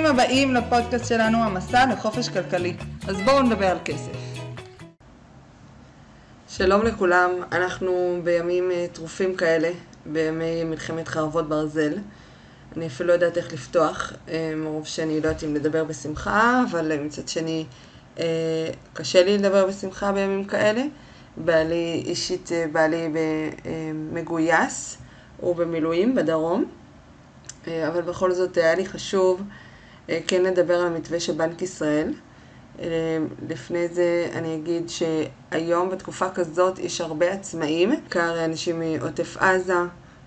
ברוכים הבאים לפודקאסט שלנו, המסע לחופש כלכלי. אז בואו נדבר על כסף. שלום לכולם, אנחנו בימים אה, טרופים כאלה, בימי מלחמת חרבות ברזל. אני אפילו לא יודעת איך לפתוח, אה, מרוב שאני לא יודעת אם לדבר בשמחה, אבל אה, מצד שני קשה לי לדבר בשמחה בימים כאלה. בעלי, אישית בעלי מגויס, הוא במילואים בדרום. אבל בכל זאת היה לי חשוב כן לדבר על המתווה של בנק ישראל. אה, לפני זה אני אגיד שהיום בתקופה כזאת יש הרבה עצמאים, בעיקר אנשים מעוטף עזה,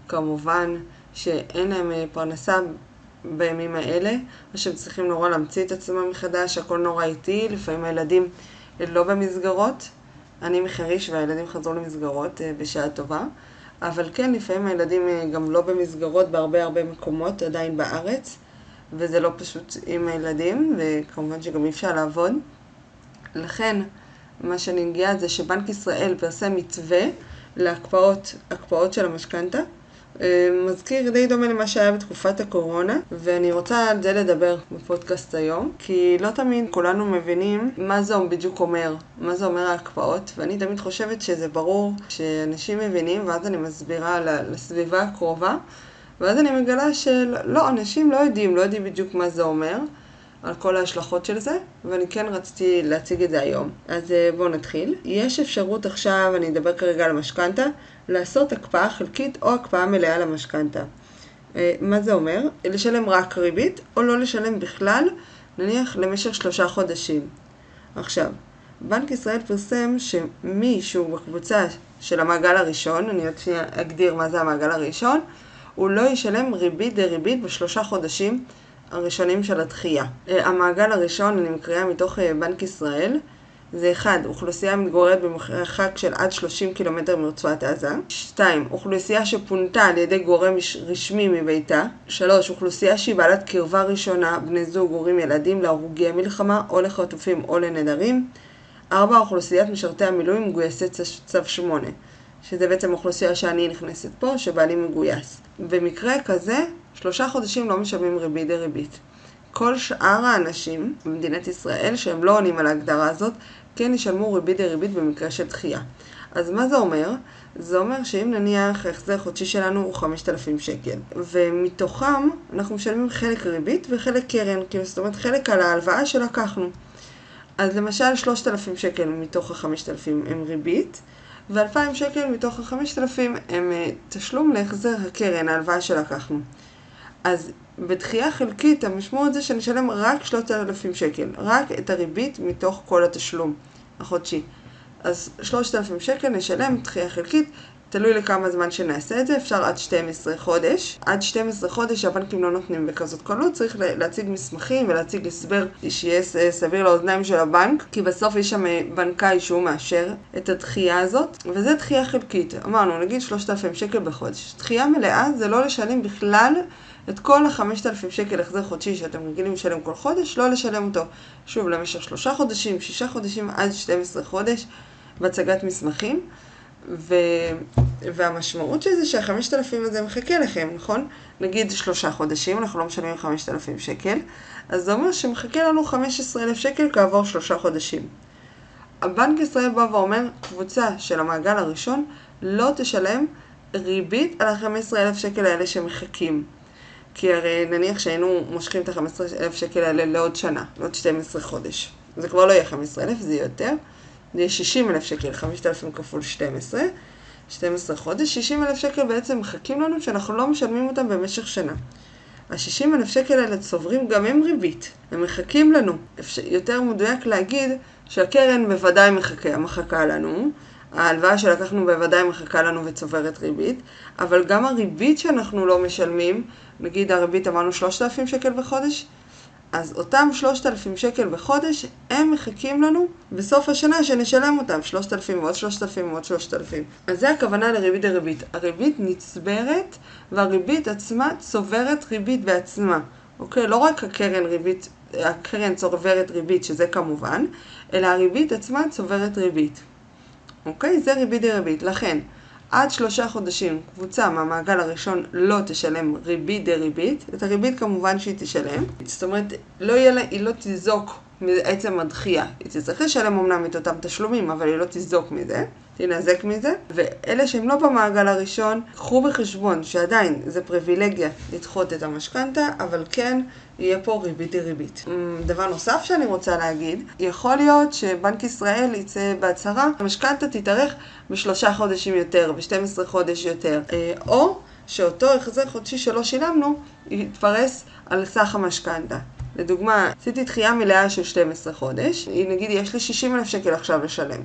כמובן שאין להם פרנסה בימים האלה, או שהם צריכים נורא להמציא את עצמם מחדש, הכל נורא איטי, לפעמים הילדים לא במסגרות. אני מחריש והילדים חזרו למסגרות בשעה טובה. אבל כן, לפעמים הילדים אה, גם לא במסגרות בהרבה הרבה מקומות עדיין בארץ, וזה לא פשוט עם הילדים, וכמובן שגם אי אפשר לעבוד. לכן, מה שאני מגיעה זה שבנק ישראל פרסם מתווה להקפאות, הקפאות של המשכנתה. אה, מזכיר די דומה למה שהיה בתקופת הקורונה, ואני רוצה על זה לדבר בפודקאסט היום, כי לא תמיד כולנו מבינים מה זה בדיוק אומר, מה זה אומר ההקפאות, ואני תמיד חושבת שזה ברור שאנשים מבינים, ואז אני מסבירה לסביבה הקרובה, ואז אני מגלה שלא, אנשים לא יודעים, לא יודעים בדיוק מה זה אומר. על כל ההשלכות של זה, ואני כן רציתי להציג את זה היום. אז אה, בואו נתחיל. יש אפשרות עכשיו, אני אדבר כרגע על המשכנתה, לעשות הקפאה חלקית או הקפאה מלאה למשכנתה. אה, מה זה אומר? לשלם רק ריבית או לא לשלם בכלל, נניח למשך שלושה חודשים. עכשיו, בנק ישראל פרסם שמי שהוא בקבוצה של המעגל הראשון, אני עוד שנייה אגדיר מה זה המעגל הראשון, הוא לא ישלם ריבית דריבית בשלושה חודשים הראשונים של התחייה. אה, המעגל הראשון, אני מקריאה מתוך אה, בנק ישראל, זה 1. אוכלוסייה מתגוררת במרחק של עד 30 קילומטר מרצועת עזה. 2. אוכלוסייה שפונתה על ידי גורם רשמי מביתה. 3. אוכלוסייה שהיא בעלת קרבה ראשונה, בני זוג, הורים, ילדים, להרוגי מלחמה או לחטופים או לנדרים. 4. אוכלוסיית משרתי המילואים מגויסי צו 8. שזה בעצם אוכלוסייה שאני נכנסת פה, שבעלי מגויס. במקרה כזה, שלושה חודשים לא משלמים ריבית דריבית. כל שאר האנשים במדינת ישראל, שהם לא עונים על ההגדרה הזאת, כן ישלמו ריבית דריבית במקרה של דחייה. אז מה זה אומר? זה אומר שאם נניח ההחזר החודשי שלנו הוא 5,000 שקל, ומתוכם אנחנו משלמים חלק ריבית וחלק קרן, כאילו זאת אומרת חלק על ההלוואה שלקחנו. אז למשל 3,000 שקל מתוך ה-5,000 הם ריבית, ו-2,000 שקל מתוך ה-5,000 הם אה, תשלום להחזר הקרן, ההלוואה שלקחנו. אז בדחייה חלקית המשמעות זה שנשלם רק 3,000 שקל, רק את הריבית מתוך כל התשלום החודשי. אז 3,000 שקל נשלם דחייה חלקית, תלוי לכמה זמן שנעשה את זה, אפשר עד 12 חודש. עד 12 חודש הבנקים לא נותנים בכזאת קלות, צריך להציג מסמכים ולהציג הסבר שיהיה סביר לאוזניים של הבנק, כי בסוף יש שם בנקאי שהוא מאשר את הדחייה הזאת, וזה דחייה חלקית. אמרנו, נגיד 3,000 שקל בחודש. דחייה מלאה זה לא לשלם בכלל את כל ה-5,000 שקל החזר חודשי שאתם רגילים לשלם כל חודש, לא לשלם אותו שוב למשך שלושה חודשים, שישה חודשים עד 12 חודש בהצגת מסמכים. ו... והמשמעות של זה שה-5,000 הזה מחכה לכם, נכון? נגיד שלושה חודשים, אנחנו לא משלמים 5,000 שקל, אז זה אומר שמחכה לנו 15,000 שקל כעבור שלושה חודשים. הבנק ישראל בא ואומר, קבוצה של המעגל הראשון לא תשלם ריבית על ה-15,000 שקל האלה שמחכים. כי הרי נניח שהיינו מושכים את ה-15,000 שקל האלה לעוד שנה, לעוד 12 חודש. זה כבר לא יהיה 15,000, זה יהיה יותר. זה יהיה 60,000 שקל, 5,000 כפול 12, 12 חודש. 60,000 שקל בעצם מחכים לנו שאנחנו לא משלמים אותם במשך שנה. ה-60,000 שקל האלה צוברים גם הם ריבית, הם מחכים לנו. יותר מדויק להגיד שהקרן בוודאי מחכה, מחכה לנו, ההלוואה שלקחנו בוודאי מחכה לנו וצוברת ריבית, אבל גם הריבית שאנחנו לא משלמים, נגיד הריבית אמרנו 3,000 שקל בחודש, אז אותם 3,000 שקל בחודש, הם מחכים לנו בסוף השנה שנשלם אותם, 3,000 ועוד 3,000 ועוד 3,000. אז זה הכוונה לריבית דריבית. הריבית נצברת והריבית עצמה צוברת ריבית בעצמה. אוקיי? לא רק הקרן ריבית, הקרן צוברת ריבית, שזה כמובן, אלא הריבית עצמה צוברת ריבית. אוקיי? זה ריבית דריבית. לכן, עד שלושה חודשים קבוצה מהמעגל הראשון לא תשלם ריבית דריבית, את הריבית כמובן שהיא תשלם, זאת אומרת, לא יהיה לה, היא לא תזוק מעצם הדחייה. היא תצטרך לשלם אמנם את אותם תשלומים, אבל היא לא תזוק מזה, תנזק מזה. ואלה שהם לא במעגל הראשון, קחו בחשבון שעדיין זה פריבילגיה לדחות את המשכנתה, אבל כן יהיה פה ריבית דריבית. אמ, דבר נוסף שאני רוצה להגיד, יכול להיות שבנק ישראל יצא בהצהרה, המשכנתה תתארך בשלושה חודשים יותר, ב-12 חודש יותר, אה, או שאותו החזר חודשי שלא שילמנו יתפרס על סך המשכנתה. לדוגמה, עשיתי דחייה מלאה של 12 חודש, נגיד יש לי 60 אלף שקל עכשיו לשלם.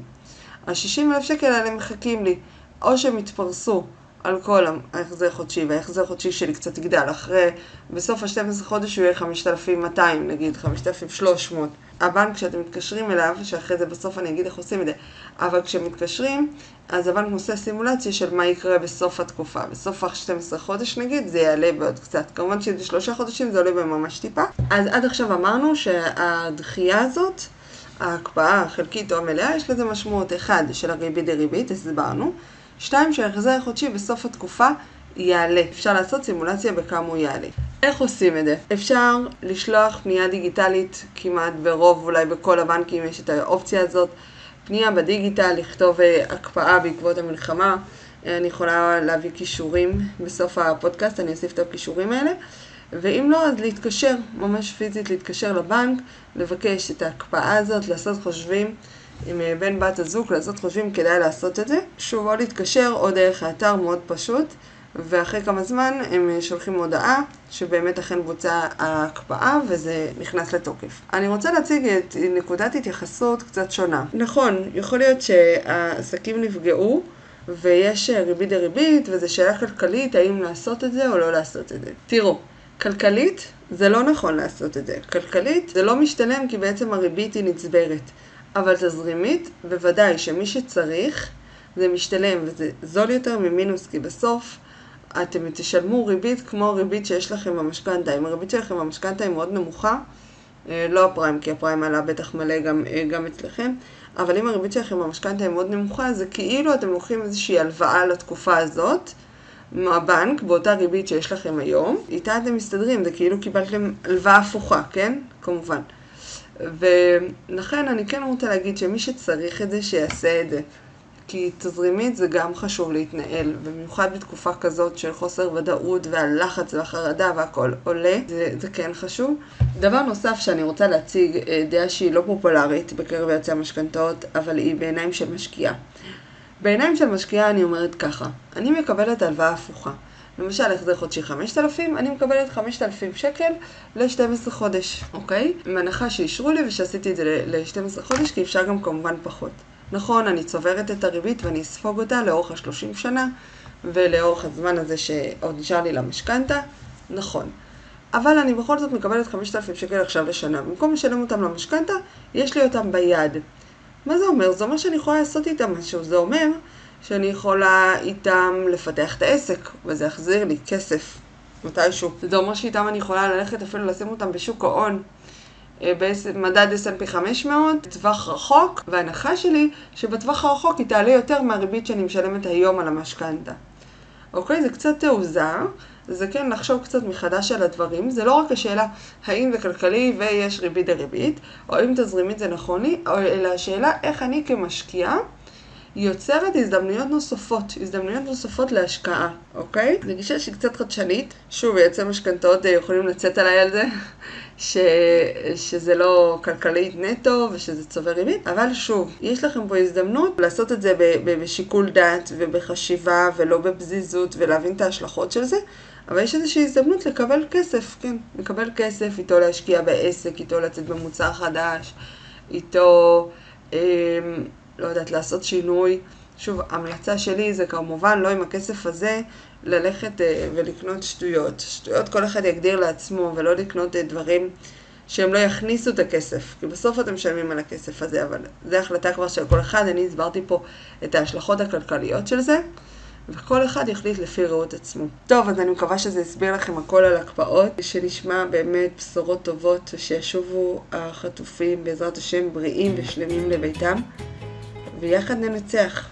ה-60 אלף שקל האלה מחכים לי, או שהם יתפרסו על כל ההחזר חודשי, וההחזר חודשי שלי קצת יגדל, אחרי, בסוף ה-12 חודש הוא יהיה 5,200 נגיד, 5,300. הבנק כשאתם מתקשרים אליו, שאחרי זה בסוף אני אגיד איך עושים את זה, אבל כשמתקשרים, אז הבנק עושה סימולציה של מה יקרה בסוף התקופה. בסוף ה-12 חודש נגיד, זה יעלה בעוד קצת. כמובן שזה שלושה חודשים, זה עולה בממש טיפה. אז עד עכשיו אמרנו שהדחייה הזאת, ההקפאה החלקית או המלאה, יש לזה משמעות אחד של הריבית דריבית, הסברנו. שתיים, שההחזר החודשי בסוף התקופה יעלה. אפשר לעשות סימולציה בכמה הוא יעלה. איך עושים את זה? אפשר לשלוח פנייה דיגיטלית כמעט ברוב, אולי בכל הבנקים יש את האופציה הזאת. פנייה בדיגיטל, לכתוב אה, הקפאה בעקבות המלחמה. אני יכולה להביא כישורים בסוף הפודקאסט, אני אוסיף את הכישורים האלה. ואם לא, אז להתקשר, ממש פיזית להתקשר לבנק, לבקש את ההקפאה הזאת, לעשות חושבים. עם אה, בן בת הזוג, לעשות חושבים כדאי לעשות את זה. שוב, או להתקשר או דרך האתר, מאוד פשוט. ואחרי כמה זמן הם אה, שולחים הודעה שבאמת אכן בוצעה ההקפאה וזה נכנס לתוקף. אני רוצה להציג את נקודת התייחסות קצת שונה. נכון, יכול להיות שהעסקים נפגעו ויש אה, ריבית דריבית וזו שאלה כלכלית האם לעשות את זה או לא לעשות את זה. תראו, כלכלית זה לא נכון לעשות את זה. כלכלית זה לא משתלם כי בעצם הריבית היא נצברת. אבל תזרימית, בוודאי שמי שצריך, זה משתלם וזה זול יותר ממינוס, כי בסוף אתם תשלמו ריבית כמו ריבית שיש לכם במשכנתה. אם הריבית שלכם במשכנתה היא מאוד נמוכה, אה, לא הפריים, כי הפריים עלה בטח מלא גם, אה, גם אצלכם, אבל אם הריבית שלכם במשכנתה היא מאוד נמוכה, זה כאילו אתם לוקחים איזושהי הלוואה לתקופה הזאת, מהבנק, באותה ריבית שיש לכם היום, איתה אתם מסתדרים, זה כאילו קיבלתם הלוואה הפוכה, כן? כמובן. ולכן אני כן רוצה להגיד שמי שצריך את זה, שיעשה את זה. כי תזרימית זה גם חשוב להתנהל, במיוחד בתקופה כזאת של חוסר ודאות והלחץ והחרדה והכל עולה, זה, זה כן חשוב. דבר נוסף שאני רוצה להציג, אה, דעה שהיא לא פופולרית בקרב יועצי המשכנתאות, אבל היא בעיניים של משקיעה. בעיניים של משקיעה אני אומרת ככה, אני מקבלת הלוואה הפוכה. למשל, החזר חודשי 5,000, אני מקבלת 5,000 שקל ל-12 חודש, אוקיי? מהנחה שאישרו לי ושעשיתי את זה ל-12 חודש, כי אפשר גם כמובן פחות. נכון, אני צוברת את הריבית ואני אספוג אותה לאורך ה-30 שנה, ולאורך הזמן הזה שעוד נשאר לי למשכנתה, נכון. אבל אני בכל זאת מקבלת 5,000 שקל עכשיו לשנה. במקום לשלם אותם למשכנתה, יש לי אותם ביד. מה זה אומר? זה אומר שאני יכולה לעשות איתם משהו. זה אומר שאני יכולה איתם לפתח את העסק, וזה יחזיר לי כסף מתישהו. זה אומר שאיתם אני יכולה ללכת אפילו לשים אותם בשוק ההון. במדד S&P 500, טווח רחוק, וההנחה שלי שבטווח הרחוק היא תעלה יותר מהריבית שאני משלמת היום על המשכנתה. אוקיי? זה קצת תעוזה, זה כן לחשוב קצת מחדש על הדברים, זה לא רק השאלה האם זה כלכלי ויש ריבית דריבית, או אם תזרימית זה נכון לי, אלא השאלה איך אני כמשקיעה יוצרת הזדמנויות נוספות, הזדמנויות נוספות להשקעה, אוקיי? זו גישה שהיא קצת חדשנית. שוב, יועצי משכנתאות אה, יכולים לצאת עליי על זה, ש... שזה לא כלכלית נטו ושזה צובר ריבית, אבל שוב, יש לכם פה הזדמנות לעשות את זה בשיקול דעת ובחשיבה ולא בפזיזות ולהבין את ההשלכות של זה. אבל יש איזושהי הזדמנות לקבל כסף, כן, לקבל כסף, איתו להשקיע בעסק, איתו לצאת במוצר חדש, איתו... אה, לא יודעת, לעשות שינוי. שוב, המלצה שלי זה כמובן לא עם הכסף הזה ללכת אה, ולקנות שטויות. שטויות כל אחד יגדיר לעצמו, ולא לקנות אה, דברים שהם לא יכניסו את הכסף. כי בסוף אתם משלמים על הכסף הזה, אבל זו החלטה כבר של כל אחד. אני הסברתי פה את ההשלכות הכלכליות של זה, וכל אחד יחליט לפי ראות עצמו. טוב, אז אני מקווה שזה הסביר לכם הכל על הקפאות, שנשמע באמת בשורות טובות, שישובו החטופים בעזרת השם בריאים ושלמים לביתם. ויחד ננצח.